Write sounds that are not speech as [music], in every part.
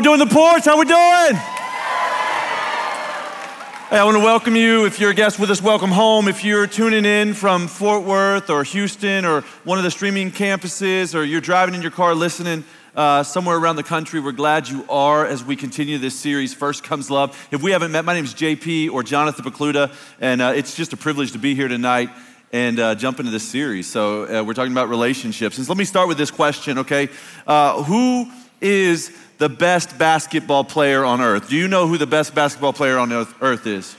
we doing the porch? How we doing? Hey, I want to welcome you. If you're a guest with us, welcome home. If you're tuning in from Fort Worth or Houston or one of the streaming campuses, or you're driving in your car listening uh, somewhere around the country, we're glad you are as we continue this series, First Comes Love. If we haven't met, my name is JP or Jonathan Pokluda, and uh, it's just a privilege to be here tonight and uh, jump into this series. So, uh, we're talking about relationships. And so let me start with this question, okay? Uh, who is the best basketball player on earth? Do you know who the best basketball player on earth, earth is?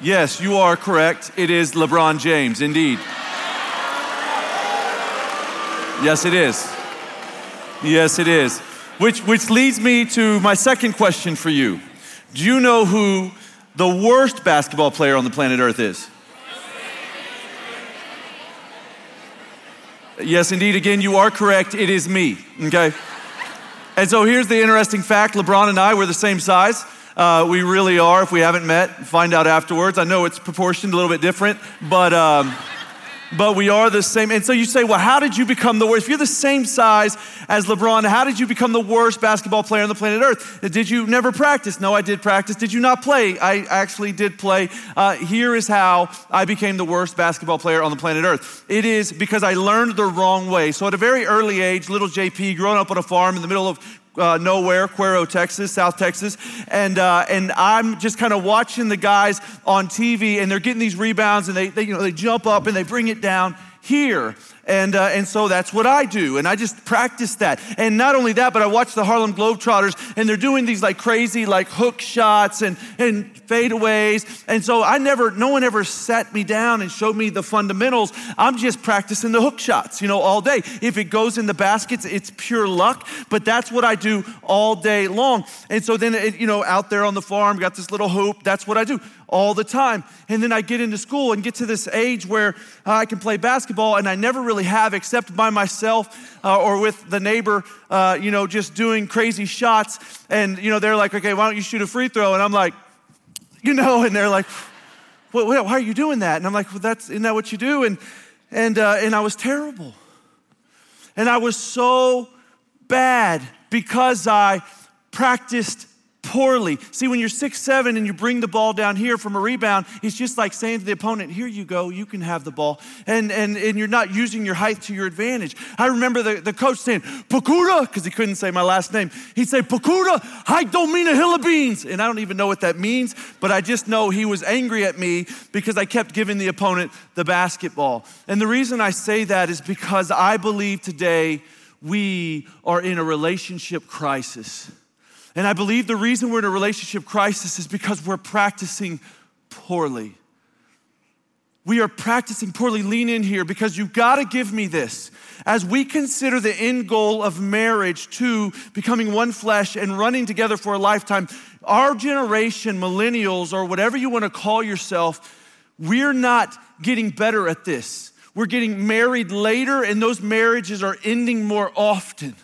Yes, you are correct. It is LeBron James, indeed. Yes, it is. Yes, it is. Which, which leads me to my second question for you. Do you know who the worst basketball player on the planet Earth is? Yes, indeed. Again, you are correct. It is me, okay? And so here's the interesting fact LeBron and I, we're the same size. Uh, we really are. If we haven't met, find out afterwards. I know it's proportioned a little bit different, but. Um, but we are the same. And so you say, well, how did you become the worst? If you're the same size as LeBron, how did you become the worst basketball player on the planet Earth? Did you never practice? No, I did practice. Did you not play? I actually did play. Uh, here is how I became the worst basketball player on the planet Earth. It is because I learned the wrong way. So at a very early age, little JP, growing up on a farm in the middle of uh, nowhere, Cuero, Texas, South Texas, and uh, and I'm just kind of watching the guys on TV, and they're getting these rebounds, and they, they you know they jump up and they bring it down here. And, uh, and so that's what I do. And I just practice that. And not only that, but I watch the Harlem Globetrotters and they're doing these like crazy like hook shots and, and fadeaways. And so I never, no one ever sat me down and showed me the fundamentals. I'm just practicing the hook shots, you know, all day. If it goes in the baskets, it's pure luck. But that's what I do all day long. And so then, it, you know, out there on the farm, got this little hoop. That's what I do all the time. And then I get into school and get to this age where I can play basketball, and I never really have, except by myself uh, or with the neighbor, uh, you know, just doing crazy shots. And, you know, they're like, okay, why don't you shoot a free throw? And I'm like, [laughs] you know, and they're like, well, why are you doing that? And I'm like, well, that's, isn't that what you do? And, and, uh, and I was terrible. And I was so bad because I practiced poorly. See, when you're six seven and you bring the ball down here from a rebound, it's just like saying to the opponent, "Here you go, you can have the ball," and and and you're not using your height to your advantage. I remember the, the coach saying, "Pokura," because he couldn't say my last name. He'd say, "Pokura, height don't mean a hill of beans," and I don't even know what that means, but I just know he was angry at me because I kept giving the opponent the basketball. And the reason I say that is because I believe today we are in a relationship crisis. And I believe the reason we're in a relationship crisis is because we're practicing poorly. We are practicing poorly. Lean in here because you've got to give me this. As we consider the end goal of marriage to becoming one flesh and running together for a lifetime, our generation, millennials, or whatever you want to call yourself, we're not getting better at this. We're getting married later, and those marriages are ending more often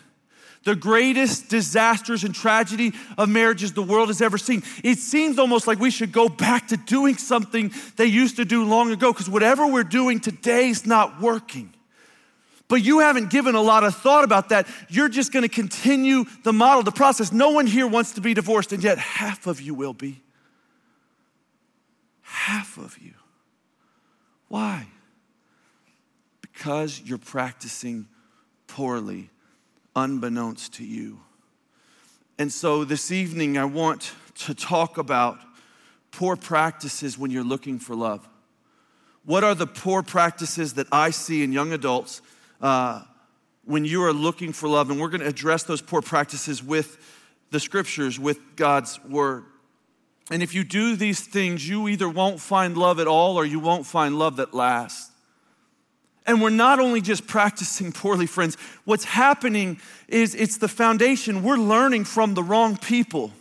the greatest disasters and tragedy of marriages the world has ever seen. It seems almost like we should go back to doing something they used to do long ago because whatever we're doing today is not working. But you haven't given a lot of thought about that. You're just going to continue the model, the process. No one here wants to be divorced, and yet half of you will be. Half of you. Why? Because you're practicing poorly unbeknownst to you. And so this evening, I want to talk about poor practices when you're looking for love. What are the poor practices that I see in young adults uh, when you are looking for love? And we're going to address those poor practices with the scriptures, with God's word. And if you do these things, you either won't find love at all or you won't find love that lasts. And we're not only just practicing poorly, friends, what's happening is it's the foundation. We're learning from the wrong people.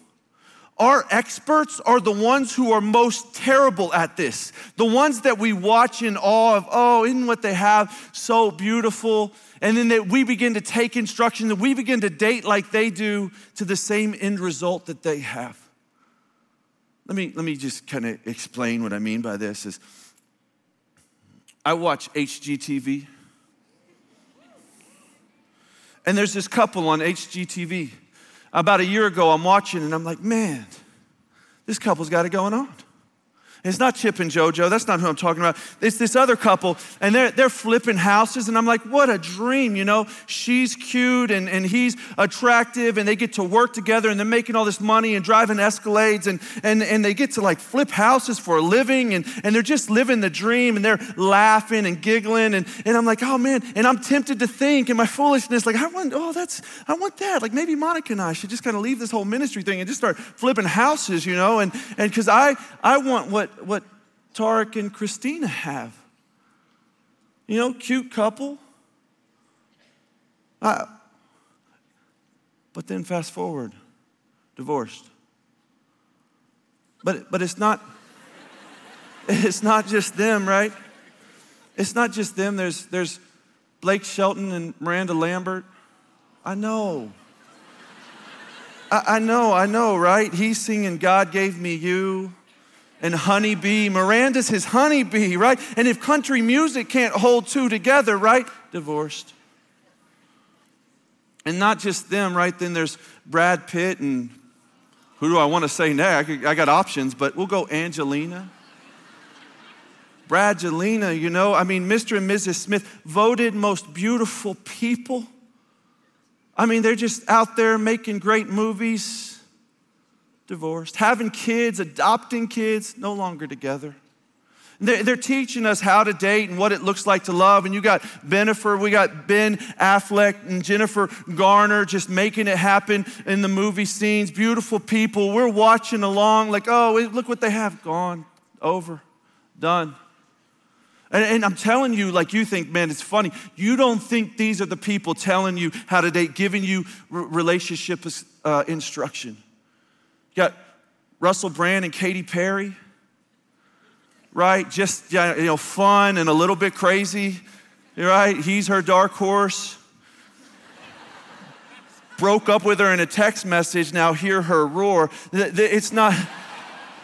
Our experts are the ones who are most terrible at this. The ones that we watch in awe of, oh, isn't what they have so beautiful? And then that we begin to take instruction, that we begin to date like they do to the same end result that they have. Let me, let me just kind of explain what I mean by this is I watch HGTV. And there's this couple on HGTV. About a year ago, I'm watching and I'm like, man, this couple's got it going on. It's not Chip and JoJo. That's not who I'm talking about. It's this other couple, and they're, they're flipping houses, and I'm like, what a dream, you know? She's cute, and, and he's attractive, and they get to work together, and they're making all this money and driving Escalades, and, and, and they get to like flip houses for a living, and, and they're just living the dream, and they're laughing and giggling, and, and I'm like, oh man, and I'm tempted to think in my foolishness, like, I want, oh, that's, I want that. Like maybe Monica and I should just kind of leave this whole ministry thing and just start flipping houses, you know? And because I, I want what what, Tarek and Christina have. You know, cute couple. But then fast forward, divorced. But, but it's not, [laughs] it's not just them, right? It's not just them. There's, there's Blake Shelton and Miranda Lambert. I know. I, I know, I know, right? He's singing, God gave me you and honeybee. Miranda's his honeybee, right? And if country music can't hold two together, right? Divorced. And not just them, right? Then there's Brad Pitt and who do I want to say next? I got options, but we'll go Angelina. Brad, Bradgelina, you know, I mean, Mr. and Mrs. Smith voted most beautiful people. I mean, they're just out there making great movies divorced, having kids, adopting kids, no longer together. They're, teaching us how to date and what it looks like to love. And you got Bennifer, we got Ben Affleck and Jennifer Garner just making it happen in the movie scenes. Beautiful people. We're watching along like, oh, look what they have. Gone, over, done. And, and, I'm telling you, like you think, man, it's funny. You don't think these are the people telling you how to date, giving you relationship uh, instruction. Got Russell Brand and Katy Perry, right? Just, you know, fun and a little bit crazy, right? He's her dark horse. Broke up with her in a text message, now hear her roar. It's not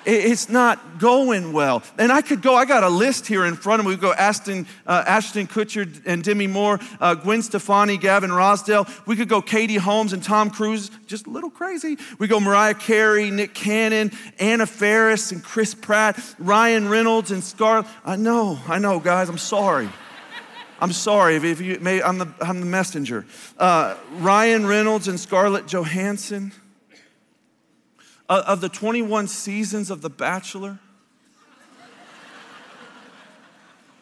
it's not going well. And I could go, I got a list here in front of me. We go Ashton, uh, Ashton Kutcher and Demi Moore, uh, Gwen Stefani, Gavin Rossdale. We could go Katie Holmes and Tom Cruise, just a little crazy. We go Mariah Carey, Nick Cannon, Anna Faris and Chris Pratt, Ryan Reynolds and Scarlett. I know, I know, guys, I'm sorry. I'm sorry if you may, I'm the, I'm the messenger. Uh, Ryan Reynolds and Scarlett Johansson of the 21 seasons of The Bachelor,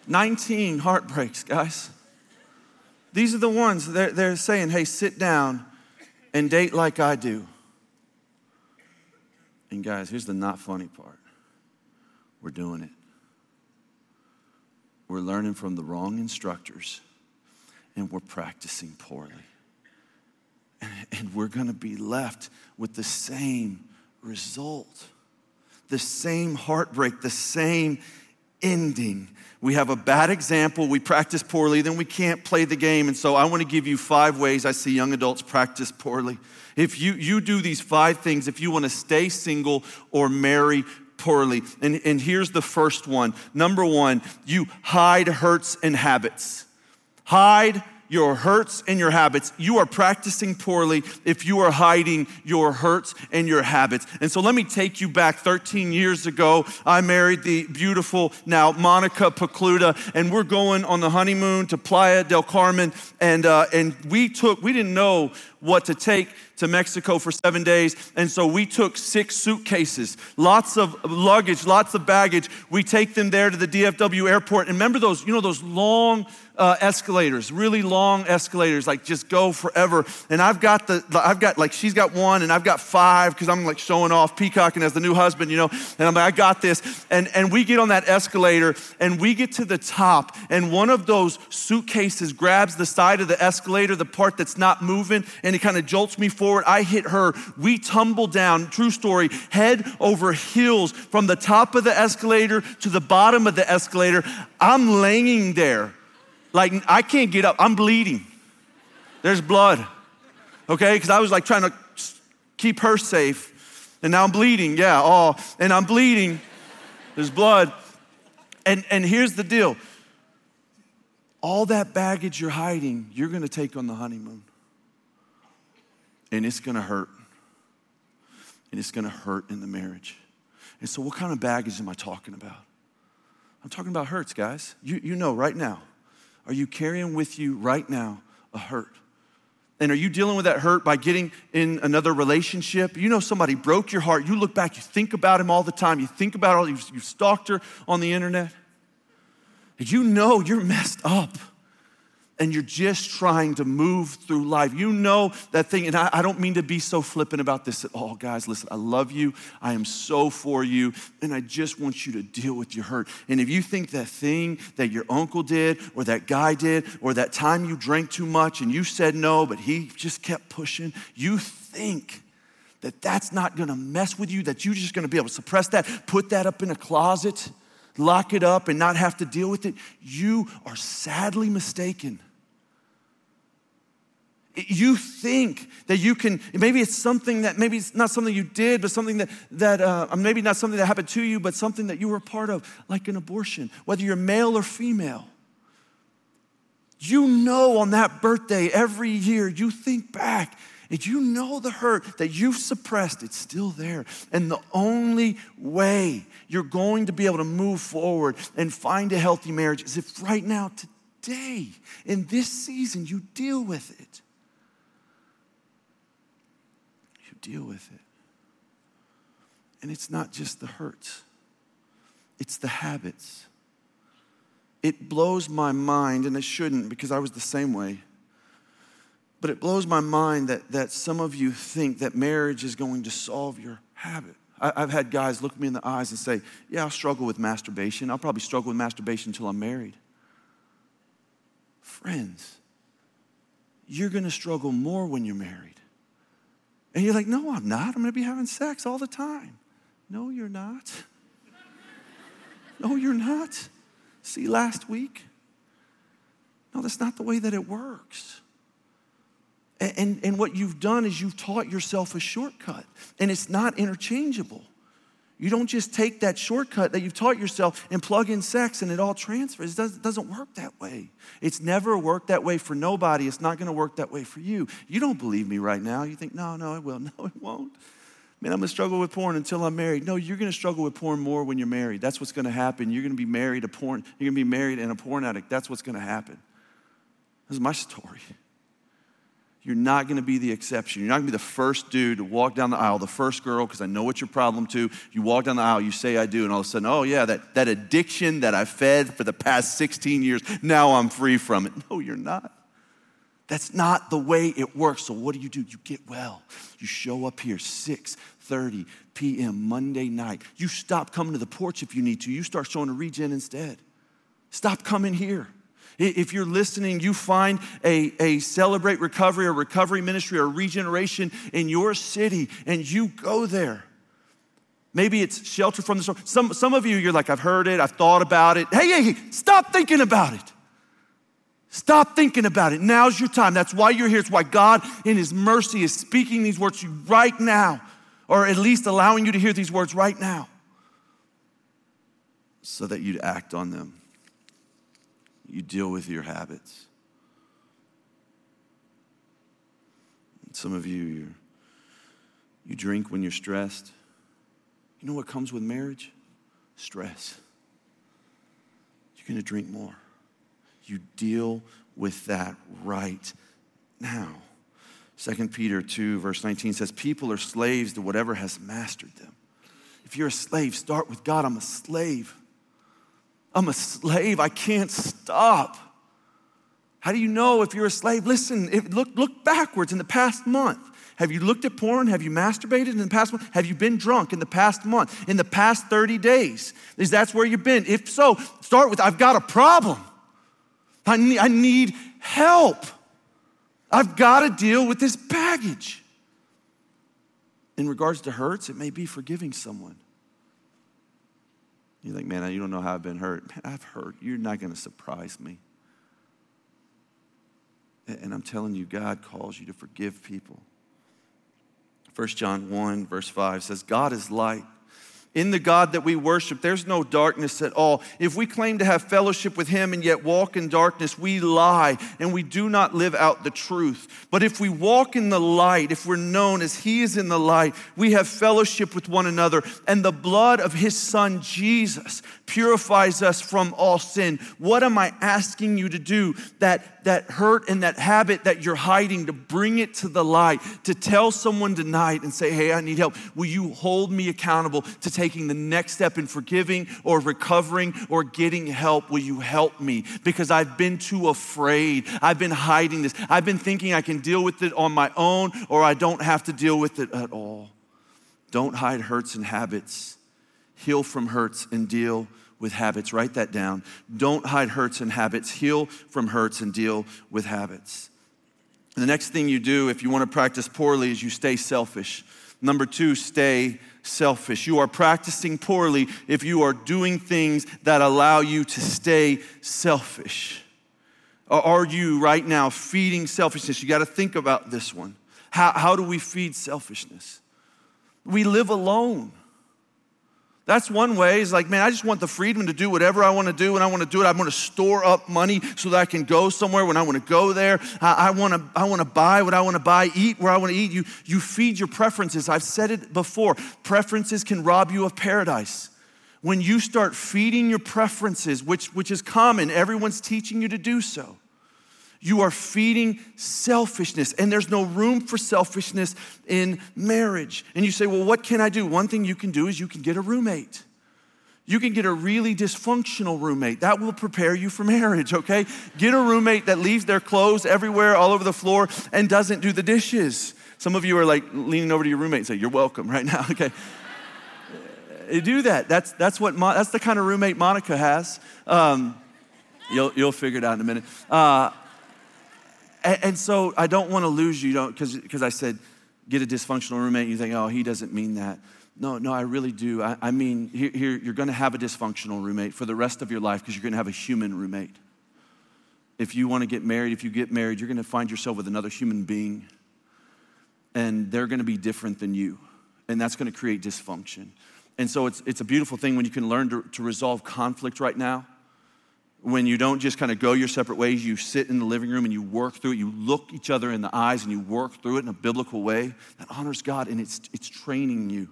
19 heartbreaks, guys. These are the ones they're, they're saying, hey, sit down and date like I do. And guys, here's the not funny part we're doing it. We're learning from the wrong instructors and we're practicing poorly. And we're going to be left with the same result. The same heartbreak, the same ending. We have a bad example, we practice poorly, then we can't play the game. And so I want to give you five ways I see young adults practice poorly. If you, you do these five things, if you want to stay single or marry poorly, and, and here's the first one. Number one, you hide hurts and habits. Hide your hurts and your habits. You are practicing poorly if you are hiding your hurts and your habits. And so let me take you back 13 years ago. I married the beautiful now Monica Pokluda, and we're going on the honeymoon to Playa del Carmen. And, uh, and we took, we didn't know what to take to Mexico for seven days. And so we took six suitcases, lots of luggage, lots of baggage. We take them there to the DFW airport. And remember those, you know, those long uh, escalators, really long escalators, like just go forever. And I've got the, I've got like, she's got one and I've got five because I'm like showing off, peacocking as the new husband, you know. And I'm like, I got this. And, and we get on that escalator and we get to the top and one of those suitcases grabs the side of the escalator, the part that's not moving, and it kind of jolts me forward. I hit her. We tumble down, true story, head over heels from the top of the escalator to the bottom of the escalator. I'm laying there like I can't get up. I'm bleeding. There's blood. Okay? Because I was like trying to keep her safe. And now I'm bleeding. Yeah, oh, and I'm bleeding. There's blood. And and here's the deal. all that baggage you're hiding, you're gonna take on the honeymoon. And it's gonna hurt. And it's gonna hurt in the marriage. And so, what kind of baggage am I talking about? I'm talking about hurts, guys. You, you know right now. Are you carrying with you right now a hurt? And are you dealing with that hurt by getting in another relationship? You know somebody broke your heart. You look back, you think about him all the time. You think about all, you've, you've stalked her on the internet. You know you're messed up and you're just trying to move through life. You know that thing, and I, I, don't mean to be so flippant about this at all, guys. Listen, I love you. I am so for you, and I just want you to deal with your hurt. And if you think that thing that your uncle did, or that guy did, or that time you drank too much and you said no, but he just kept pushing, you think that that's not gonna mess with you, that you're just gonna be able to suppress that, put that up in a closet lock it up and not have to deal with it, you are sadly mistaken. You think that you can, maybe it's something that, maybe it's not something you did, but something that, that uh, maybe not something that happened to you, but something that you were a part of, like an abortion, whether you're male or female. You know on that birthday every year, you think back and you know the hurt that you've suppressed, it's still there. And the only way you're going to be able to move forward and find a healthy marriage is if right now, today, in this season, you deal with it. You deal with it. And it's not just the hurts, it's the habits. It blows my mind, and it shouldn't because I was the same way but it blows my mind that, that some of you think that marriage is going to solve your habit. I, I've had guys look me in the eyes and say, Yeah, I'll struggle with masturbation. I'll probably struggle with masturbation until I'm married. Friends, you're going to struggle more when you're married. And you're like, No, I'm not. I'm going to be having sex all the time. No, you're not. [laughs] No, you're not. See, last week? No, that's not the way that it works. And, and what you've done is you've taught yourself a shortcut, and it's not interchangeable. You don't just take that shortcut that you've taught yourself and plug in sex and it all transfers. It doesn't, doesn't work that way. It's never worked that way for nobody. It's not going to work that way for you. You don't believe me right now. You think, no, no, it will. [laughs] No, it won't. Man, I'm going to struggle with porn until I'm married. No, you're going to struggle with porn more when you're married. That's what's going to happen. You're going to be married to porn. You're going to be married and a porn addict. That's what's going to happen. This is my story. You're not going to be the exception. You're not going to be the first dude to walk down the aisle, the first girl, because I know what your problem too. You walk down the aisle, you say, I do, and all of a sudden, oh yeah, that, that addiction that I fed for the past 16 years, now I'm free from it. No, you're not. That's not the way it works. So what do you do? You get well. You show up here 6:30 p.m. Monday night. You stop coming to the porch if you need to. You start showing a regen instead. Stop coming here. If you're listening, you find a, a celebrate recovery or recovery ministry or regeneration in your city and you go there. Maybe it's shelter from the storm. Some, some of you, you're like, I've heard it, I've thought about it. Hey, hey, hey, stop thinking about it. Stop thinking about it. Now's your time. That's why you're here. It's why God, in His mercy, is speaking these words to you right now, or at least allowing you to hear these words right now, so that you'd act on them you deal with your habits. Some of you, you drink when you're stressed. You know what comes with marriage? Stress. You're going to drink more. You deal with that right now. 2 Peter 2, verse 19 says, People are slaves to whatever has mastered them. If you're a slave, start with God. I'm a slave. I'm a slave. I can't stop. How do you know if you're a slave? Listen, if, look, look backwards in the past month. Have you looked at porn? Have you masturbated in the past month? Have you been drunk in the past month? In the past 30 days? Is that's where you've been? If so, start with I've got a problem. I need, I need help. I've got to deal with this baggage. In regards to hurts, it may be forgiving someone. You think, man, you don't know how I've been hurt. Man, I've hurt. You're not going to surprise me. And I'm telling you, God calls you to forgive people. 1 John 1, verse 5 says, God is light. In the God that we worship, there's no darkness at all. If we claim to have fellowship with Him and yet walk in darkness, we lie and we do not live out the truth. But if we walk in the light, if we're known as He is in the light, we have fellowship with one another. And the blood of His Son, Jesus, purifies us from all sin. What am I asking you to do? That, that hurt and that habit that you're hiding, to bring it to the light, to tell someone tonight and say, Hey, I need help. Will you hold me accountable to taking the next step in forgiving or recovering or getting help, will you help me? Because I've been too afraid. I've been hiding this. I've been thinking I can deal with it on my own or I don't have to deal with it at all. Don't hide hurts and habits. Heal from hurts and deal with habits. Write that down. Don't hide hurts and habits. Heal from hurts and deal with habits. the next thing you do if you want to practice poorly is you stay selfish. Number two, stay selfish. You are practicing poorly if you are doing things that allow you to stay selfish. Uh, are you right now feeding selfishness? You got to think about this one. How, how do we feed selfishness? We live alone. That's one way. Is like, man, I just want the freedom to do whatever I want to do, and I want to do it. I want to store up money so that I can go somewhere when I want to go there. I, I want to, I want to buy what I want to buy, eat where I want to eat. You, you feed your preferences. I've said it before. Preferences can rob you of paradise. When you start feeding your preferences, which, which is common, everyone's teaching you to do so you are feeding selfishness, and there's no room for selfishness in marriage. And you say, Well, what can I do? One thing you can do is you can get a roommate. You can get a really dysfunctional roommate. That will prepare you for marriage, okay? Get a roommate that leaves their clothes everywhere, all over the floor, and doesn't do the dishes. Some of you are like leaning over to your roommate and say, You're welcome right now, [laughs] okay? do that. That's, that's, what that's the kind of roommate Monica has. Um, you'll, you'll figure it out in a minute. Uh, and, and so I don't want to lose you, because I said get a dysfunctional roommate. You think, oh, he doesn't mean that. No, no, I really do. I, I mean, here, here you're going to have a dysfunctional roommate for the rest of your life because you're going to have a human roommate. If you want to get married, if you get married, you're going to find yourself with another human being, and they're going to be different than you, and that's going to create dysfunction. And so it's, it's a beautiful thing when you can learn to, to resolve conflict right now when you don't just kind of go your separate ways, you sit in the living room and you work through it. You look each other in the eyes and you work through it in a biblical way that honors God and it's, it's training you.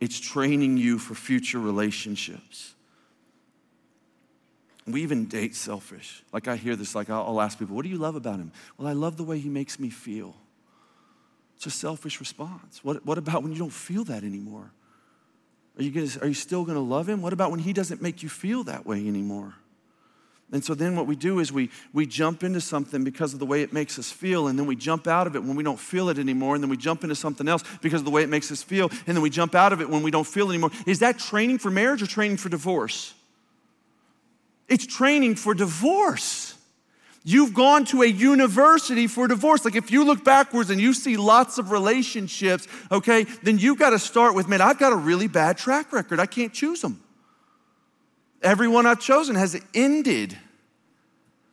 It's training you for future relationships. We even date selfish. Like I hear this, like I'll, ask people, what do you love about him? Well, I love the way he makes me feel. It's a selfish response. What, what about when you don't feel that anymore? Are you, gonna, are you still going to love him? What about when he doesn't make you feel that way anymore? And so then what we do is we, we jump into something because of the way it makes us feel, and then we jump out of it when we don't feel it anymore, and then we jump into something else because of the way it makes us feel, and then we jump out of it when we don't feel it anymore. Is that training for marriage or training for divorce? It's training for divorce. You've gone to a university for divorce. Like if you look backwards and you see lots of relationships, okay, then you've got to start with, man, I've got a really bad track record. I can't choose them. Everyone I've chosen has ended.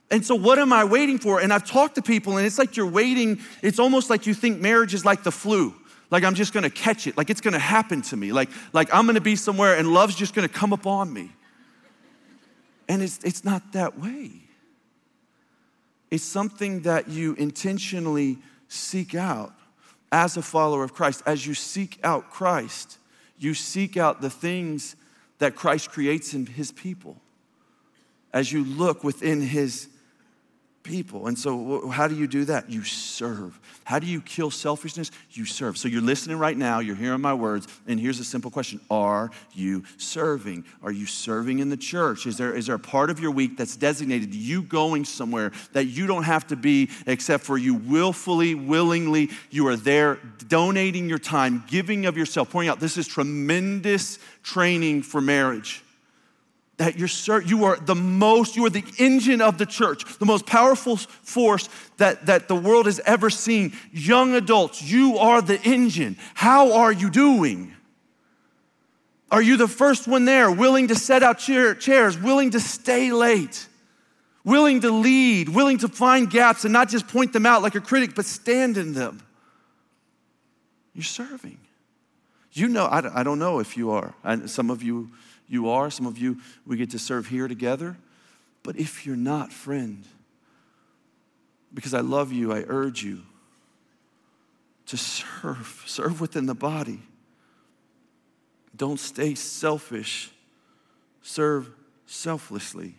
And so, what am I waiting for? And I've talked to people, and it's like you're waiting. It's almost like you think marriage is like the flu. Like I'm just gonna catch it. Like it's gonna happen to me. Like, like I'm gonna be somewhere and love's just gonna come upon me. And it's, it's not that way. It's something that you intentionally seek out as a follower of Christ. As you seek out Christ, you seek out the things that Christ creates in his people. As you look within his people. And so, how do you do that? You serve. How do you kill selfishness? You serve. So, you're listening right now, you're hearing my words, and here's a simple question Are you serving? Are you serving in the church? Is there, is there a part of your week that's designated you going somewhere that you don't have to be except for you willfully, willingly, you are there donating your time, giving of yourself, pouring out? This is tremendous training for marriage that you're you are the most you are the engine of the church the most powerful force that, that the world has ever seen. Young adults you are the engine. How are you doing? Are you the first one there willing to set out chair, chairs willing to stay late willing to lead willing to find gaps and not just point them out like a critic but stand in them? You're serving. You know, I, I don't know if you are. And some of you, you are. Some of you, we get to serve here together. But if you're not, friend, because I love you, I urge you to serve, serve within the body. Don't stay selfish, serve selflessly.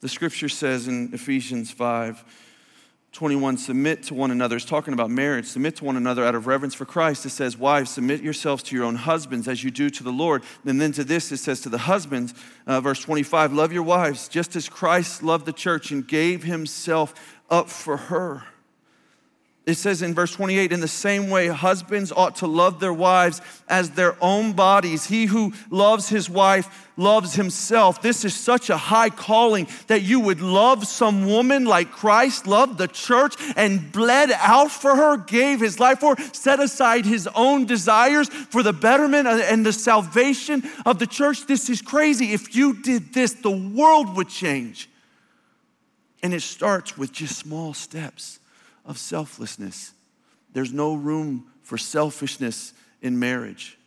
The scripture says in Ephesians 5 21, submit to one another. It's talking about marriage. Submit to one another out of reverence for Christ. It says, Wives, submit yourselves to your own husbands as you do to the Lord. And then to this, it says to the husbands, uh, verse 25, love your wives just as Christ loved the church and gave himself up for her it says in verse 28 in the same way, husbands ought to love their wives as their own bodies. He who loves his wife loves himself. This is such a high calling that you would love some woman like Christ loved the church and bled out for her, gave his life for her, set aside his own desires for the betterment and the salvation of the church. This is crazy. If you did this, the world would change. And it starts with just small steps of selflessness. There's no room for selfishness in marriage.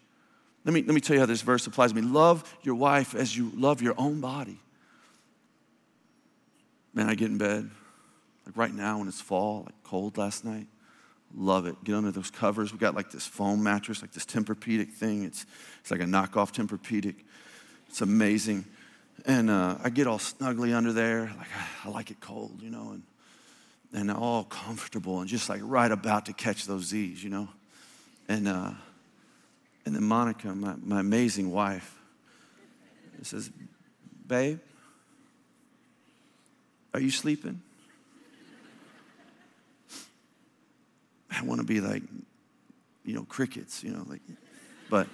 Let me, let me tell you how this verse applies to me. Love your wife as you love your own body. Man, I get in bed, like right now when it's fall, like cold last night. Love it. Get under those covers. We got like this foam mattress, like this Tempur-Pedic thing. It's, it's like a knockoff Tempur-Pedic. It's amazing. And uh, I get all snuggly under there. Like, [sighs] I like it cold, you know. And and all comfortable and just like right about to catch those Z's, you know? And, uh, and then Monica, my, my amazing wife, says, Babe, are you sleeping? I want to be like, you know, crickets, you know, like, but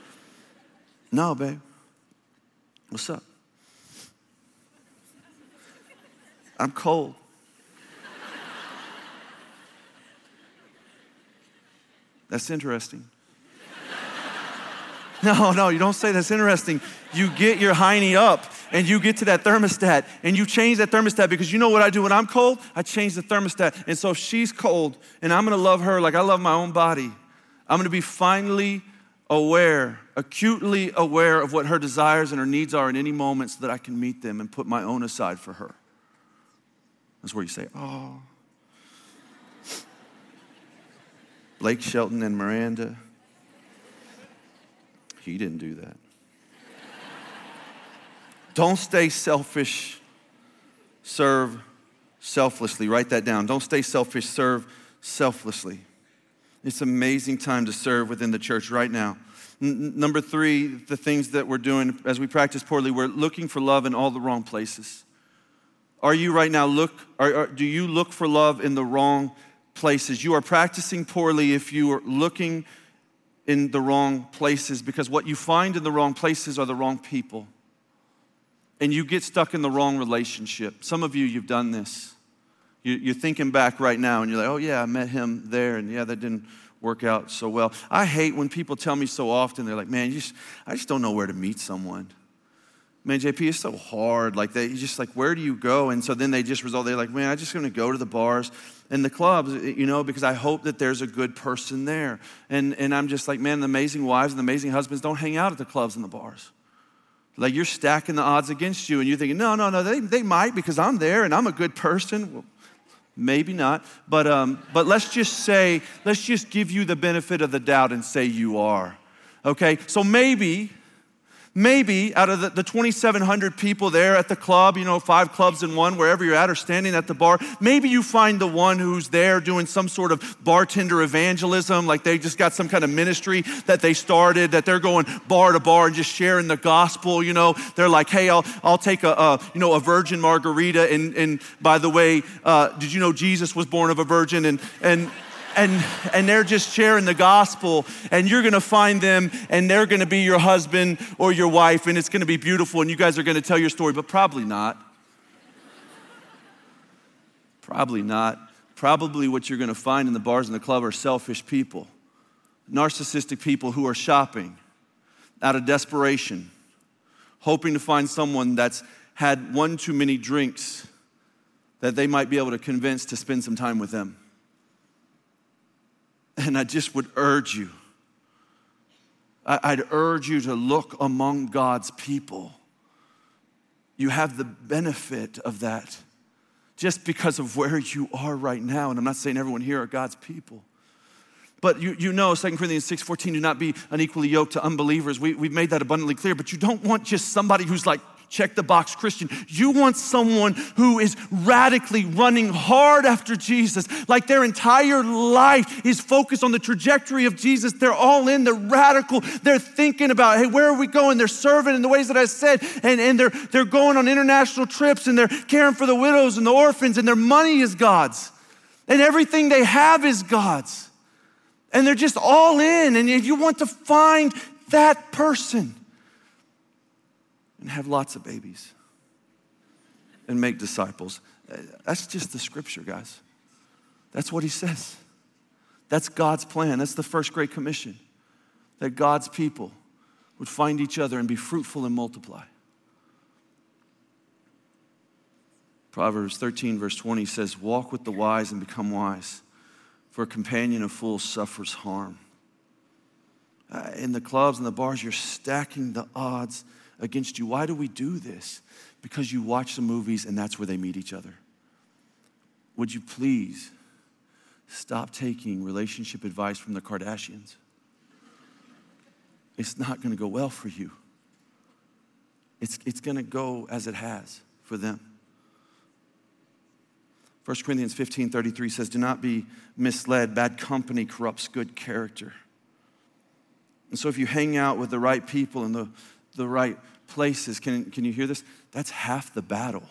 no, babe. What's up? I'm cold. That's interesting. [laughs] No, no, you don't say that's interesting. You get your hiney up and you get to that thermostat and you change that thermostat because you know what I do when I'm cold? I change the thermostat. And so if she's cold and I'm gonna love her like I love my own body, I'm gonna be finally aware, acutely aware of what her desires and her needs are in any moment so that I can meet them and put my own aside for her. That's where you say, oh. Blake Shelton and Miranda. He didn't do that. Don't stay selfish, serve selflessly. Write that down. Don't stay selfish, serve selflessly. It's an amazing time to serve within the church right now. N- number three, the things that we're doing as we practice poorly, we're looking for love in all the wrong places. Are you right now look? Are, are, do you look for love in the wrong places. You are practicing poorly if you are looking in the wrong places because what you find in the wrong places are the wrong people. And you get stuck in the wrong relationship. Some of you, you've done this. You're thinking back right now and you're like, oh, yeah, I met him there, and yeah, that didn't work out so well. I hate when people tell me so often, they're like, man, just, I just don't know where to meet someone man, JP, it's so hard. Like they just like, where do you go? And so then they just result, they're like, man, I'm just gonna go to the bars and the clubs, you know, because I hope that there's a good person there. And and I'm just like, man, the amazing wives and the amazing husbands don't hang out at the clubs and the bars. Like you're stacking the odds against you, and you're thinking, no, no, no, they, they might because I'm there and I'm a good person. Well, maybe not, but um, but let's just say, let's just give you the benefit of the doubt and say you are. Okay, so maybe maybe out of the, the 2,700 people there at the club, you know, five clubs in one, wherever you're at, or standing at the bar, maybe you find the one who's there doing some sort of bartender evangelism, like they just got some kind of ministry that they started, that they're going bar to bar and just sharing the gospel, you know. They're like, hey, I'll, I'll take a, a you know, a virgin margarita, and, and by the way, uh, did you know Jesus was born of a virgin? And, and, and, and they're just sharing the gospel, and you're gonna find them, and they're gonna be your husband or your wife, and it's gonna be beautiful, and you guys are gonna tell your story, but probably not. Probably not. Probably what you're gonna find in the bars and the club are selfish people, narcissistic people who are shopping out of desperation, hoping to find someone that's had one too many drinks that they might be able to convince to spend some time with them. And I just would urge you I'd urge you to look among God's people. You have the benefit of that just because of where you are right now. And I'm not saying everyone here are God's people. But you, you know, 2 Corinthians 6.14, do not be unequally yoked to unbelievers. We, we've made that abundantly clear, but you don't want just somebody who's like check the box Christian. You want someone who is radically running hard after Jesus, like their entire life is focused on the trajectory of Jesus. They're all in, they're radical, they're thinking about, hey, where are we going? They're serving in the ways that I said, and, and they're, they're going on international trips and they're caring for the widows and the orphans, and their money is God's, and everything they have is God's. And they're just all in, and if you want to find that person and have lots of babies and make disciples. That's just the scripture, guys. That's what he says. That's God's plan. That's the first great commission that God's people would find each other and be fruitful and multiply. Proverbs 13, verse 20 says, Walk with the wise and become wise, for a companion of fools suffers harm. Uh, in the clubs and the bars, you're stacking the odds against you. Why do we do this? Because you watch the movies and that's where they meet each other. Would you please stop taking relationship advice from the Kardashians? It's not going to go well for you. It's, it's going to go as it has for them. 1 Corinthians 15 33 says, Do not be misled. Bad company corrupts good character. And so, if you hang out with the right people and the, the right places, can, can you hear this? That's half the battle.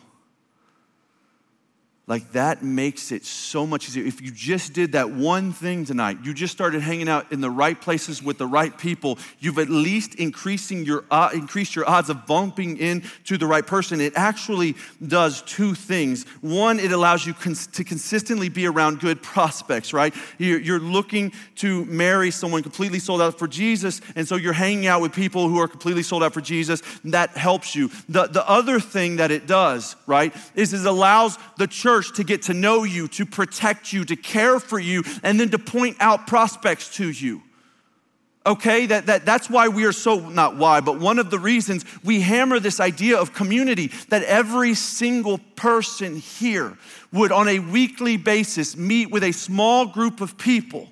Like that makes it so much easier. If you just did that one thing tonight, you just started hanging out in the right places with the right people, you've at least increasing your, uh, increased your odds of bumping into the right person. It actually does two things. One, it allows you cons- to consistently be around good prospects, right? You're, you're looking to marry someone completely sold out for Jesus, and so you're hanging out with people who are completely sold out for Jesus. That helps you. The, the other thing that it does, right, is it allows the church church to get to know you, to protect you, to care for you, and then to point out prospects to you. Okay, that, that, that's why we are so, not why, but one of the reasons we hammer this idea of community that every single person here would on a weekly basis meet with a small group of people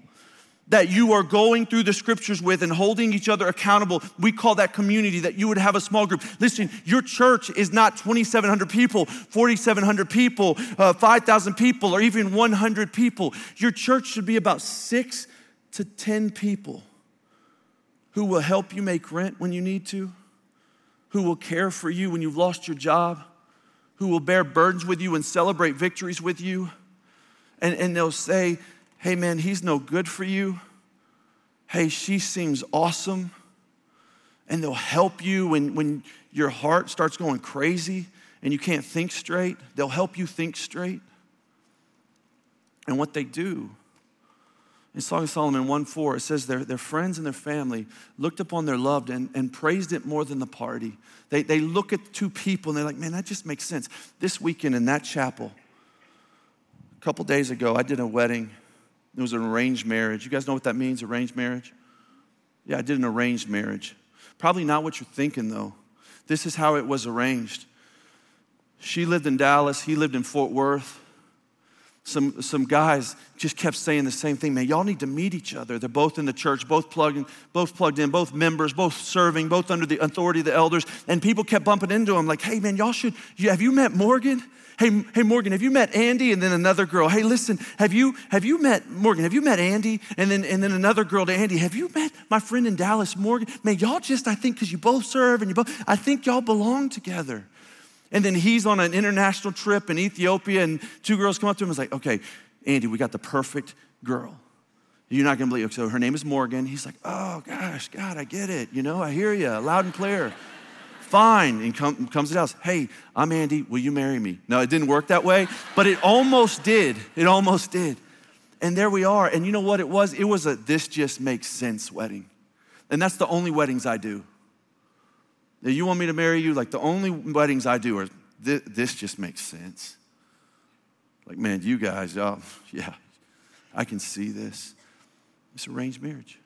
that you are going through the scriptures with and holding each other accountable. We call that community, that you would have a small group. Listen, your church is not 2,700 people, 4,700 people, uh, 5,000 people, or even 100 people. Your church should be about six to 10 people who will help you make rent when you need to, who will care for you when you've lost your job, who will bear burdens with you and celebrate victories with you. And, and they'll say, hey man, he's no good for you. Hey, she seems awesome. And they'll help you when, when your heart starts going crazy and you can't think straight. They'll help you think straight. And what they do in Song of Solomon 1 4, it says their, their friends and their family looked upon their loved and, and praised it more than the party. They, they look at two people and they're like, man, that just makes sense. This weekend in that chapel, a couple days ago, I did a wedding it was an arranged marriage. You guys know what that means, arranged marriage? Yeah, I did an arranged marriage. Probably not what you're thinking, though. This is how it was arranged. She lived in Dallas, he lived in Fort Worth. Some, some guys just kept saying the same thing, man. Y'all need to meet each other. They're both in the church, both plugged in, both plugged in, both members, both serving, both under the authority of the elders. And people kept bumping into them, like, hey, man, y'all should, have you met Morgan? Hey, hey, Morgan, have you met Andy? And then another girl. Hey, listen, have you have you met Morgan? Have you met Andy? And then and then another girl to Andy. Have you met my friend in Dallas, Morgan? Man, y'all just I think because you both serve and you both I think y'all belong together. And then he's on an international trip in Ethiopia, and two girls come up to him and like, okay, Andy, we got the perfect girl. You're not gonna believe it. So her name is Morgan. He's like, oh gosh, God, I get it. You know, I hear you loud and clear fine. And come, comes to the house, hey, I'm Andy, will you marry me? No, it didn't work that way, but it almost did. It almost did. And there we are. And you know what it was? It was a this just makes sense wedding. And that's the only weddings I do. Now, you want me to marry you? Like the only weddings I do are this, this just makes sense. Like, man, you guys, y'all, oh, [laughs] yeah, I can see this. It's arranged marriage.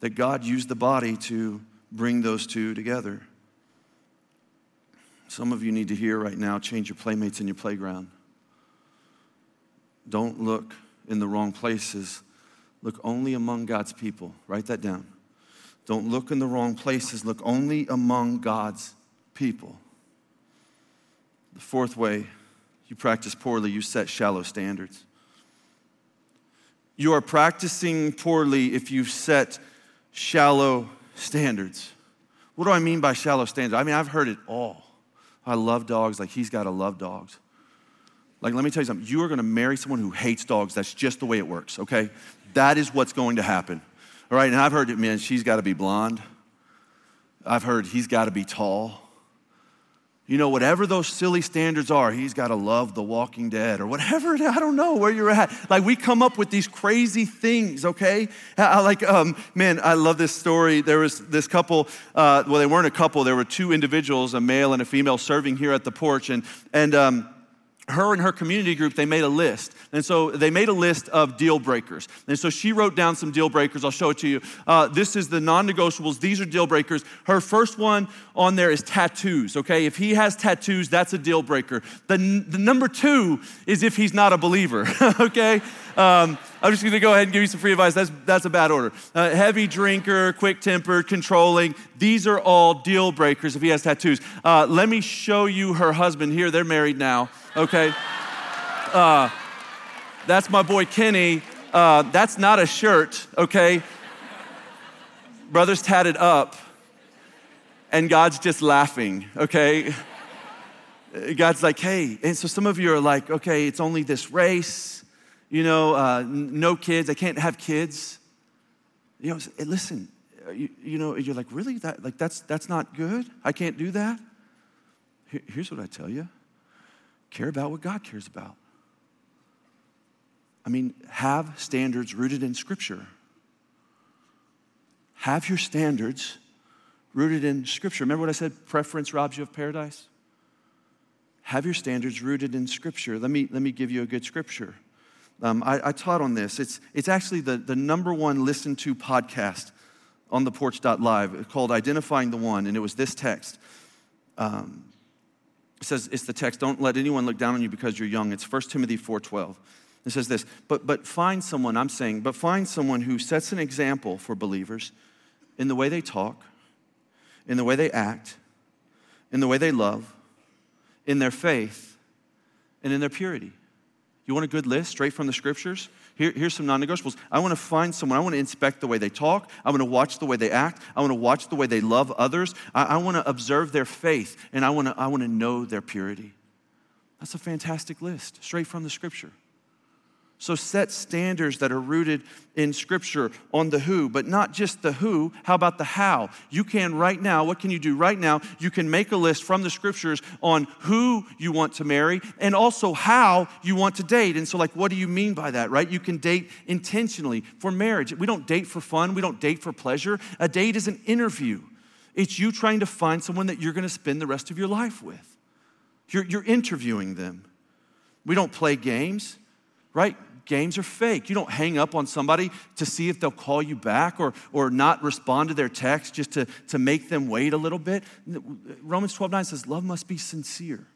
that God used the body to bring those two together. Some of you need to hear right now change your playmates in your playground. Don't look in the wrong places. Look only among God's people. Write that down. Don't look in the wrong places. Look only among God's people. The fourth way you practice poorly, you set shallow standards. You are practicing poorly if you set shallow standards. What do I mean by shallow standards? I mean, I've heard it all. I love dogs, like he's got to love dogs. Like, let me tell you something. You are going to marry someone who hates dogs. That's just the way it works, okay? That is what's going to happen. All right, and I've heard it, man, she's got to be blonde. I've heard he's got to be tall. You know, whatever those silly standards are, he's got to love The Walking Dead or whatever. I don't know where you're at. Like we come up with these crazy things. Okay, I, like um, man, I love this story. There was this couple. Uh, well, they weren't a couple. There were two individuals, a male and a female, serving here at the porch, and and. Um, her and her community group, they made a list. And so they made a list of deal breakers. And so she wrote down some deal breakers. I'll show it to you. Uh, this is the non negotiables. These are deal breakers. Her first one on there is tattoos, okay? If he has tattoos, that's a deal breaker. The, the number two is if he's not a believer, [laughs] okay? Um, I'm just gonna go ahead and give you some free advice. That's, that's a bad order. Uh, heavy drinker, quick tempered, controlling. These are all deal breakers if he has tattoos. Uh, let me show you her husband here. They're married now okay? Uh, that's my boy Kenny. Uh, that's not a shirt, okay? Brother's tatted up, and God's just laughing, okay? God's like, hey, and so some of you are like, okay, it's only this race, you know, uh, no kids, I can't have kids. You know, listen, you, you know, you're like, really? That, like, that's, that's not good? I can't do that? Here's what I tell you care about what God cares about. I mean, have standards rooted in Scripture. Have your standards rooted in Scripture. Remember what I said? Preference robs you of paradise? Have your standards rooted in Scripture. Let me, let me give you a good Scripture. Um, I, I, taught on this. It's, it's actually the, the number one listened to podcast on the porch.live called Identifying the One, and it was this text. Um, it says, it's the text, don't let anyone look down on you because you're young. It's 1 Timothy 4.12. It says this, but, but find someone, I'm saying, but find someone who sets an example for believers in the way they talk, in the way they act, in the way they love, in their faith, and in their purity. You want a good list straight from the scriptures? Here, here's some non negotiables. I want to find someone, I want to inspect the way they talk. I want to watch the way they act. I want to watch the way they love others. I, I want to observe their faith, and I want to, I want to know their purity. That's a fantastic list, straight from the scripture. So set standards that are rooted in scripture on the who, but not just the who. How about the how? You can right now, what can you do right now? You can make a list from the scriptures on who you want to marry and also how you want to date. And so, like, what do you mean by that, right? You can date intentionally for marriage. We don't date for fun, we don't date for pleasure. A date is an interview, it's you trying to find someone that you're gonna spend the rest of your life with. You're, you're interviewing them. We don't play games right? Games are fake. You don't hang up on somebody to see if they'll call you back or, or not respond to their text just to, to make them wait a little bit. Romans 12 9 says, Love must be sincere.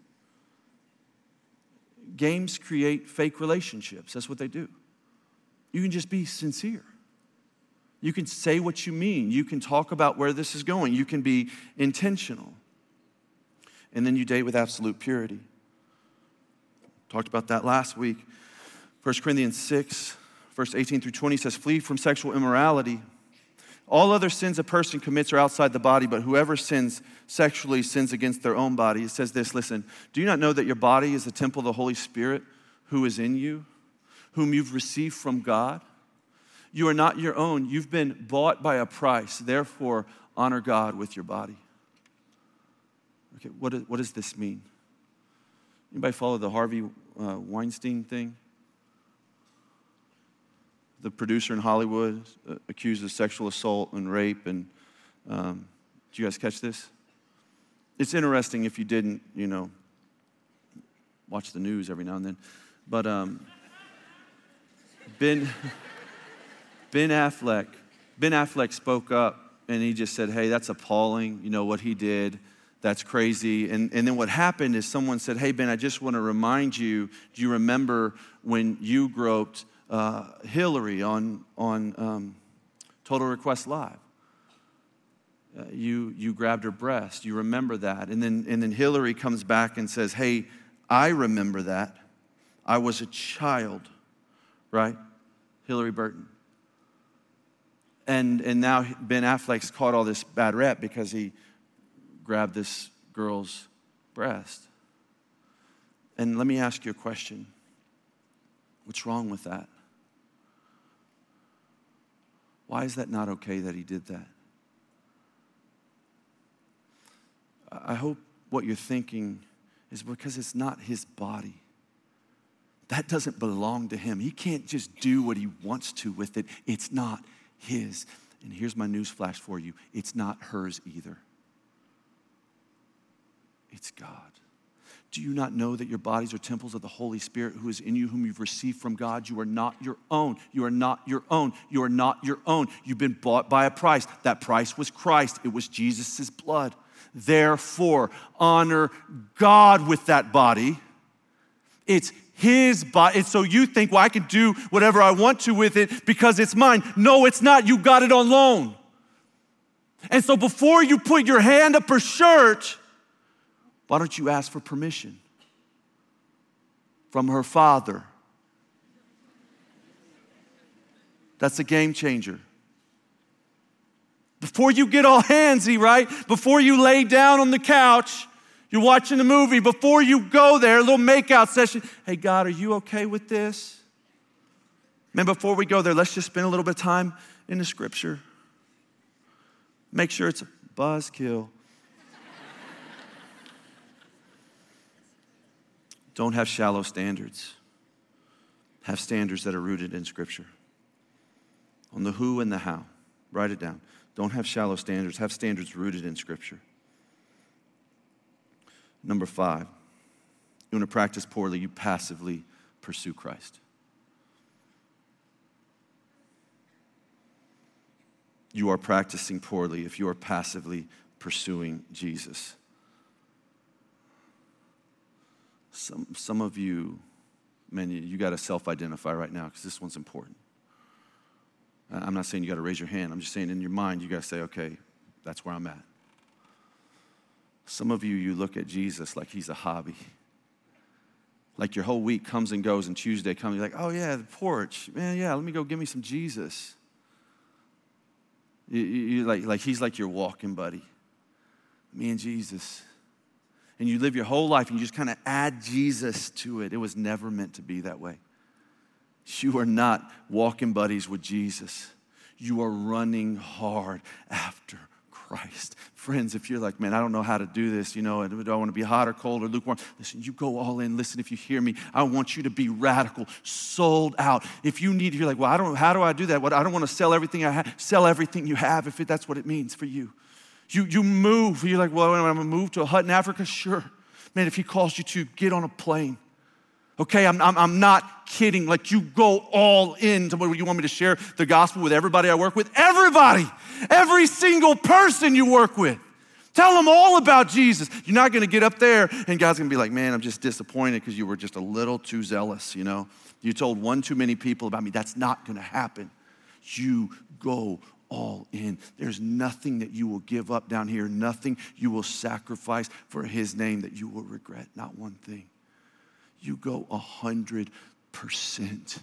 Games create fake relationships. That's what they do. You can just be sincere. You can say what you mean. You can talk about where this is going. You can be intentional. And then you date with absolute purity. Talked about that last week. 1 Corinthians 6, verse 18 through 20 says, Flee from sexual immorality. All other sins a person commits are outside the body, but whoever sins sexually sins against their own body. It says this listen, do you not know that your body is a temple of the Holy Spirit who is in you, whom you've received from God? You are not your own. You've been bought by a price. Therefore, honor God with your body. Okay, what, what does this mean? Anybody follow the Harvey uh, Weinstein thing? The producer in Hollywood uh, accused of sexual assault and rape. And um, did you guys catch this? It's interesting if you didn't, you know, watch the news every now and then. But um, Ben, ben Affleck Ben Affleck spoke up and he just said, Hey, that's appalling, you know, what he did. That's crazy. And, and then what happened is someone said, Hey, Ben, I just want to remind you do you remember when you groped uh, Hilarie on, on um, Total Request Live? Uh, you, you grabbed her breast. You remember that. And then, and then Hilarie comes back and says, Hey, I remember that. I was a child, right? Hilarie Burton. And, and now Ben Affleck's caught all this bad rep because he grabbed this girl's breast. And let me ask you a question What's wrong with that? Why is that not okay that he did that? I hope what you're thinking is because it's not his body. That doesn't belong to him. He can't just do what he wants to with it. It's not his. And here's my news flash for you it's not hers either. It's God. Do you not know that your bodies are temples of the Holy Spirit who is in you, whom you've received from God? You are not your own. You are not your own. You are not your own. You've been bought by a price. That price was Christ, it was Jesus' blood. Therefore, honor God with that body. It's his body. And so you think, well, I can do whatever I want to with it because it's mine. No, it's not. You got it on loan. And so before you put your hand up her shirt, why don't you ask for permission from her father? That's a game changer. Before you get all handsy, right? Before you lay down on the couch, you're watching a movie, before you go there, a little makeout session. Hey, God, are you okay with this? Man, before we go there, let's just spend a little bit of time in the scripture. Make sure it's a buzzkill. Don't have shallow standards. Have standards that are rooted in scripture. On the who and the how. Write it down. Don't have shallow standards, have standards rooted in Scripture. Number five, you want to practice poorly, you passively pursue Christ. You are practicing poorly if you are passively pursuing Jesus. Some, some of you, man, you, you got to self identify right now because this one's important. I'm not saying you got to raise your hand. I'm just saying in your mind, you got to say, okay, that's where I'm at. Some of you, you look at Jesus like he's a hobby. Like your whole week comes and goes, and Tuesday comes, you're like, oh yeah, the porch. Man, yeah, let me go give me some Jesus. You, you, like, like he's like your walking buddy. Me and Jesus. And you live your whole life and you just kind of add Jesus to it. It was never meant to be that way. You are not walking buddies with Jesus. You are running hard after Christ. Friends, if you're like, man, I don't know how to do this, you know, do I want to be hot or cold or lukewarm? Listen, you go all in. Listen, if you hear me, I want you to be radical, sold out. If you need, you're like, well, I don't, how do I do that? What, I don't want to sell everything I have. Sell everything you have if it, that's what it means for you. You, you move. You're like, well, I'm going to move to a hut in Africa? Sure. Man, if he calls you to, get on a plane Okay, I'm, I'm, I'm, not kidding. Like, you go all in to what you want me to share the gospel with everybody I work with? Everybody, every single person you work with. Tell them all about Jesus. You're not to get up there and God's to be like, man, I'm just disappointed because you were just a little too zealous, you know? You told one too many people about me. That's not to happen. You go all in. There's nothing that you will give up down here, nothing you will sacrifice for His name that you will regret. Not one thing you go a hundred percent.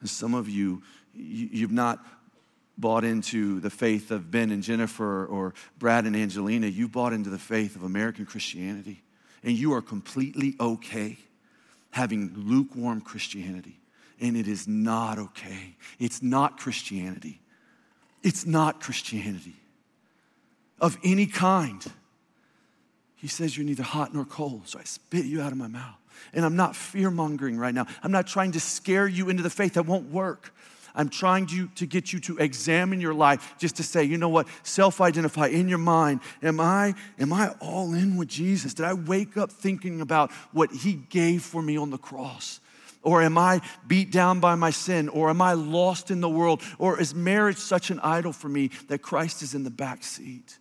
And some of you, you've not bought into the faith of Ben and Jennifer or Brad and Angelina. You bought into the faith of American Christianity. And you are completely okay having lukewarm Christianity. And it is not okay. It's not Christianity. It's not Christianity of any kind. He says you're neither hot nor cold, so I spit you out of my mouth. And I'm not fear mongering right now. I'm not trying to scare you into the faith that won't work. I'm trying to, to get you to examine your life just to say, you know what, self identify in your mind. Am I, am I all in with Jesus? Did I wake up thinking about what he gave for me on the cross? Or am I beat down by my sin? Or am I lost in the world? Or is marriage such an idol for me that Christ is in the back seat?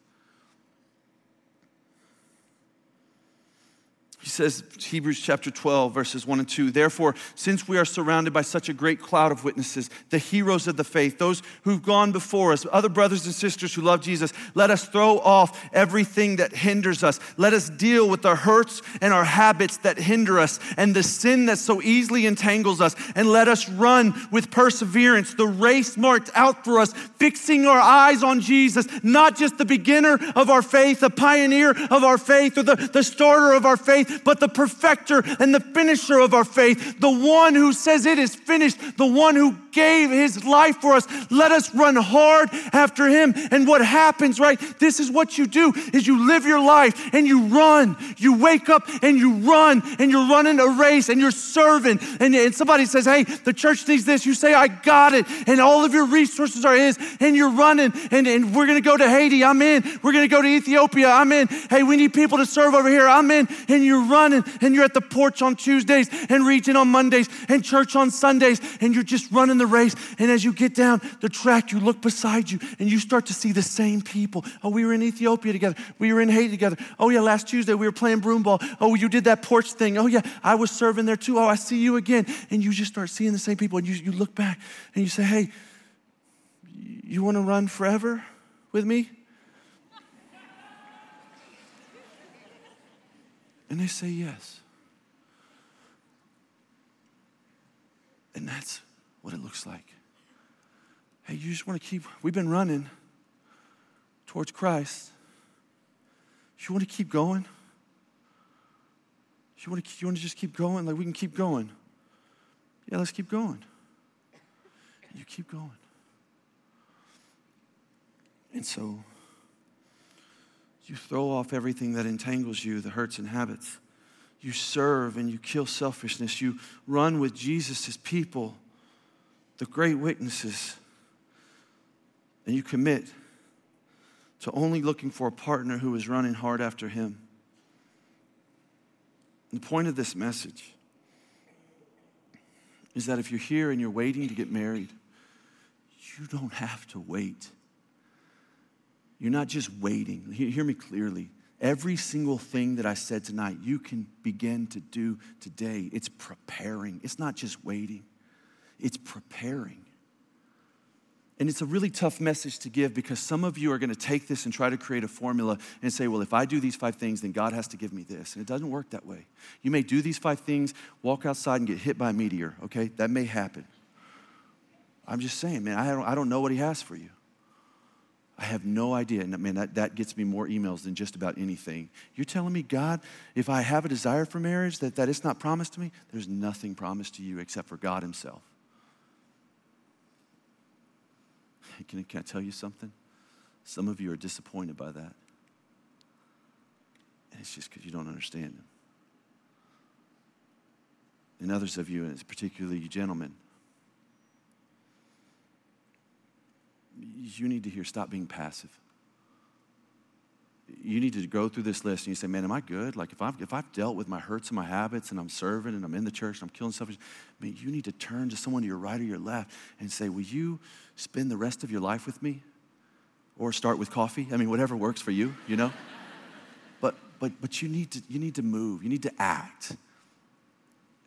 He says, Hebrews chapter 12, verses 1 and 2. Therefore, since we are surrounded by such a great cloud of witnesses, the heroes of the faith, those who've gone before us, other brothers and sisters who love Jesus, let us throw off everything that hinders us. Let us deal with our hurts and our habits that hinder us and the sin that so easily entangles us. And let us run with perseverance the race marked out for us, fixing our eyes on Jesus, not just the beginner of our faith, the pioneer of our faith, or the, the starter of our faith but the perfecter and the finisher of our faith, the one who says it is finished, the one who gave his life for us. Let us run hard after him. And what happens, right? This is what you do is you live your life and you run. You wake up and you run and you're running a race and you're serving. And, and somebody says, hey, the church needs this. You say, I got it. And all of your resources are his. And you're running. And, and we're going to go to Haiti. I'm in. We're going to go to Ethiopia. I'm in. Hey, we need people to serve over here. I'm in. And you're running and you're at the porch on Tuesdays and region on Mondays and church on Sundays. And you're just running the race. And as you get down the track, you look beside you and you start to see the same people. Oh, we were in Ethiopia together. We were in Haiti together. Oh, yeah, last Tuesday we were playing broom ball. Oh, you did that porch thing. Oh, yeah, I was serving there too. Oh, I see you again. And you just start seeing the same people. And you, you look back and you say, hey, you want to run forever with me? And they say yes. And that's what it looks like. Hey, you just want to keep, we've been running towards Christ. You want to keep going? You want to, you want to just keep going? Like we can keep going. Yeah, let's keep going. You keep going. And so you throw off everything that entangles you, the hurts and habits. You serve and you kill selfishness. You run with Jesus people the great witnesses, and you commit to only looking for a partner who is running hard after him. The point of this message is that if you're here and you're waiting to get married, you don't have to wait. You're not just waiting. Hear me clearly. Every single thing that I said tonight, you can begin to do today. It's preparing, it's not just waiting it's preparing. And it's a really tough message to give because some of you are going to take this and try to create a formula and say, well, if I do these five things, then God has to give me this. And it doesn't work that way. You may do these five things, walk outside and get hit by a meteor, okay? That may happen. I'm just saying, man, I don't, I don't know what He has for you. I have no idea. And man, that, that gets me more emails than just about anything. You're telling me, God, if I have a desire for marriage, that, that it's not promised to me? There's nothing promised to you except for God Himself. Can, can I tell you something? Some of you are disappointed by that. And it's just because you don't understand. And others of you, and particularly you gentlemen, you need to hear stop being passive you need to go through this list and you say, man, am I good? Like if I've, if I've dealt with my hurts and my habits and I'm serving and I'm in the church and I'm killing selfish, I mean, you need to turn to someone to your right or your left and say, will you spend the rest of your life with me? Or start with coffee? I mean, whatever works for you, you know? [laughs] but, but, but you, need to, you need to move. You need to act.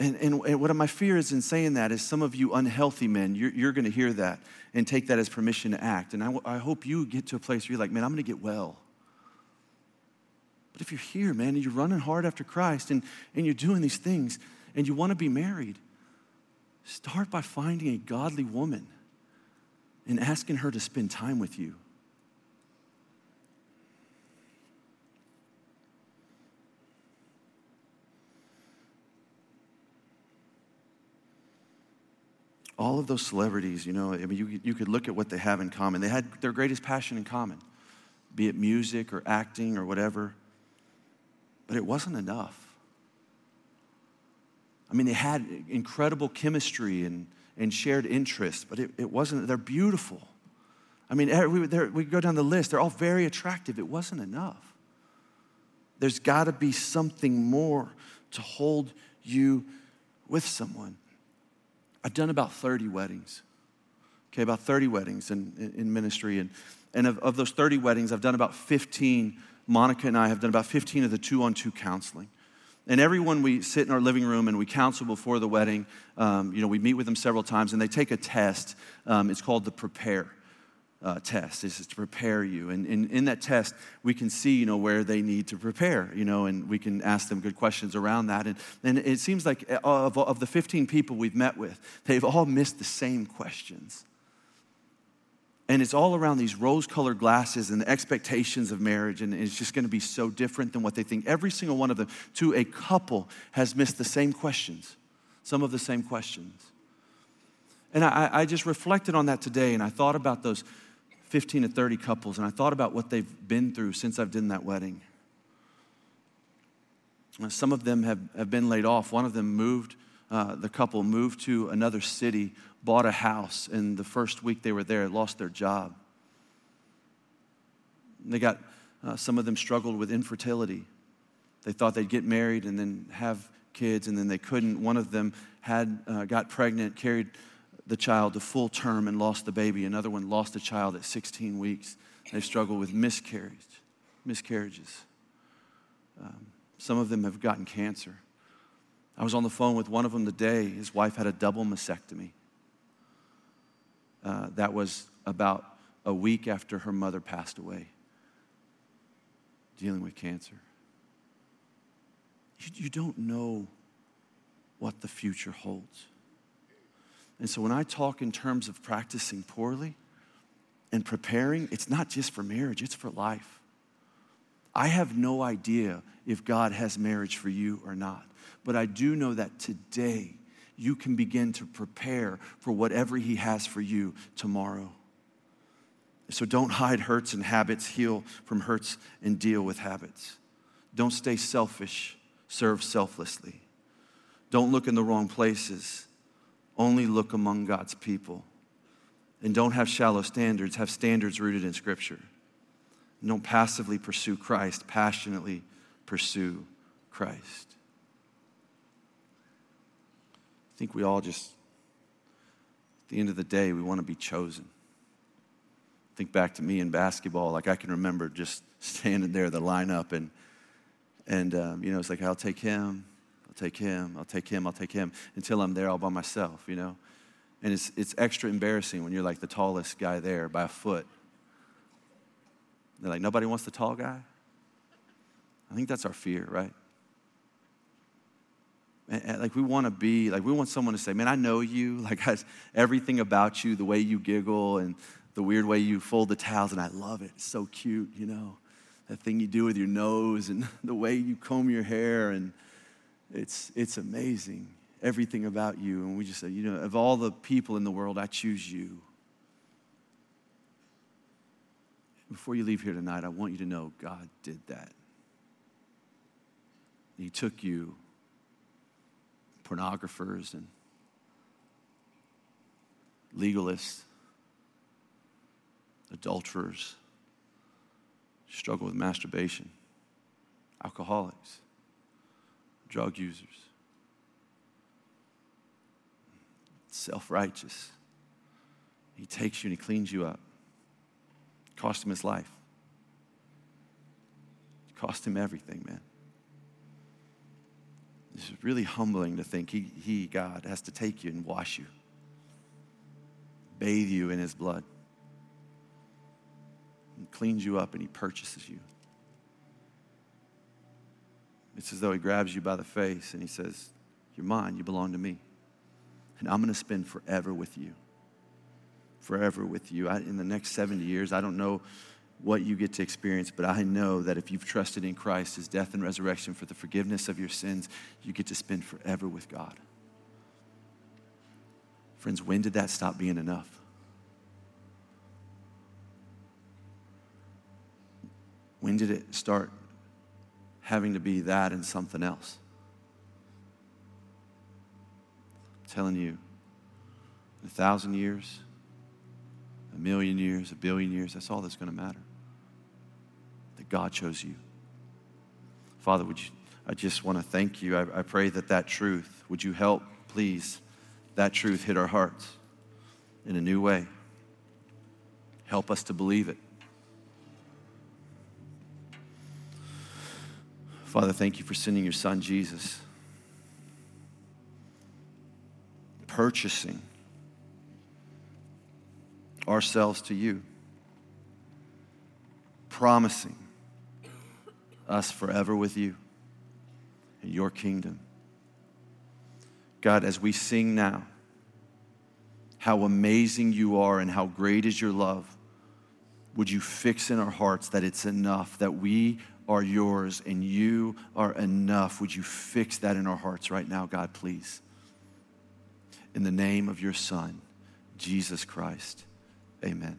And, and, and what my fear is in saying that is some of you unhealthy men, you're, you're going to hear that and take that as permission to act. And I, I hope you get to a place where you're like, man, I'm going to get well. But if you're here, man, and you're running hard after Christ and, and you're doing these things and you want to be married, start by finding a godly woman and asking her to spend time with you. All of those celebrities, you know, I mean, you, you could look at what they have in common. They had their greatest passion in common, be it music or acting or whatever. But it wasn't enough. I mean, they had incredible chemistry and, and shared interests, but it, it wasn't, they're beautiful. I mean, we, we go down the list, they're all very attractive. It wasn't enough. There's got to be something more to hold you with someone. I've done about 30 weddings. Okay, about 30 weddings in, in, in ministry. And, and of, of those 30 weddings, I've done about 15. Monica and I have done about 15 of the two on two counseling. And everyone we sit in our living room and we counsel before the wedding, um, you know, we meet with them several times and they take a test. Um, it's called the Prepare uh, test. Is to prepare you. And, and in that test, we can see, you know, where they need to prepare, you know, and we can ask them good questions around that. And, and it seems like uh, of, of the 15 people we've met with, they've all missed the same questions. And it's all around these rose colored glasses and the expectations of marriage. And it's just going to be so different than what they think. Every single one of them, to a couple, has missed the same questions, some of the same questions. And I, I just reflected on that today and I thought about those 15 to 30 couples and I thought about what they've been through since I've done that wedding. Some of them have, have been laid off. One of them moved, uh, the couple moved to another city bought a house, and the first week they were there, lost their job. They got, uh, some of them struggled with infertility. They thought they'd get married and then have kids, and then they couldn't. One of them had, uh, got pregnant, carried the child to full term, and lost the baby. Another one lost a child at 16 weeks. They struggled with miscarriage, miscarriages. Um, some of them have gotten cancer. I was on the phone with one of them today. His wife had a double mastectomy. Uh, that was about a week after her mother passed away, dealing with cancer. You, you don't know what the future holds. And so when I talk in terms of practicing poorly and preparing, it's not just for marriage, it's for life. I have no idea if God has marriage for you or not, but I do know that today you can begin to prepare for whatever He has for you tomorrow. So don't hide hurts and habits, heal from hurts and deal with habits. Don't stay selfish, serve selflessly. Don't look in the wrong places, only look among God's people. And don't have shallow standards, have standards rooted in Scripture. And don't passively pursue Christ, passionately pursue Christ. I think we all just, at the end of the day, we want to be chosen. Think back to me in basketball. Like I can remember just [laughs] standing there, the lineup, and and um, you know, it's like I'll take him, I'll take him, I'll take him, I'll take him until I'm there all by myself. You know, and it's it's extra embarrassing when you're like the tallest guy there by a foot. They're like, nobody wants the tall guy. I think that's our fear, right? like we want to be like we want someone to say man i know you [laughs] like has everything about you the way you giggle and the weird way you fold the towels and i love it it's so cute you know that thing you do with your nose and [laughs] the way you comb your hair and it's it's amazing everything about you. And we just say you know of all the people in the world i choose you. Before you leave here tonight i want you to know god did that. He took you pornographers and legalists, adulterers, struggle with masturbation, alcoholics, drug users, self righteous. He takes you and he cleans you up. It cost him his life. It cost him everything, man. It's really humbling to think he, he, God, has to take you and wash you, bathe you in His blood, and cleans you up, and He purchases you. It's as though He grabs you by the face and He says, You're mine, you belong to me. And I'm going to spend forever with you. Forever with you. I, in the next 70 years, I don't know what you get to experience, but I know that if you've trusted in Christ, his death and resurrection for the forgiveness of your sins, you get to spend forever with God. Friends, when did that stop being enough? When did it start having to be that and something else? I'm telling you, a thousand years, a million years, a billion years, that's all that's going to matter that God chose you. Father, would you, I just want to thank you. I, I pray that that truth, would you help, please, that truth hit our hearts in a new way. Help us to believe it. Father, thank you for sending your son Jesus, purchasing ourselves to you, promising us forever with you in your kingdom. God, as we sing now, how amazing you are and how great is your love, would you fix in our hearts that it's enough, that we are yours and you are enough? Would you fix that in our hearts right now, God, please? In the name of your Son, Jesus Christ, amen.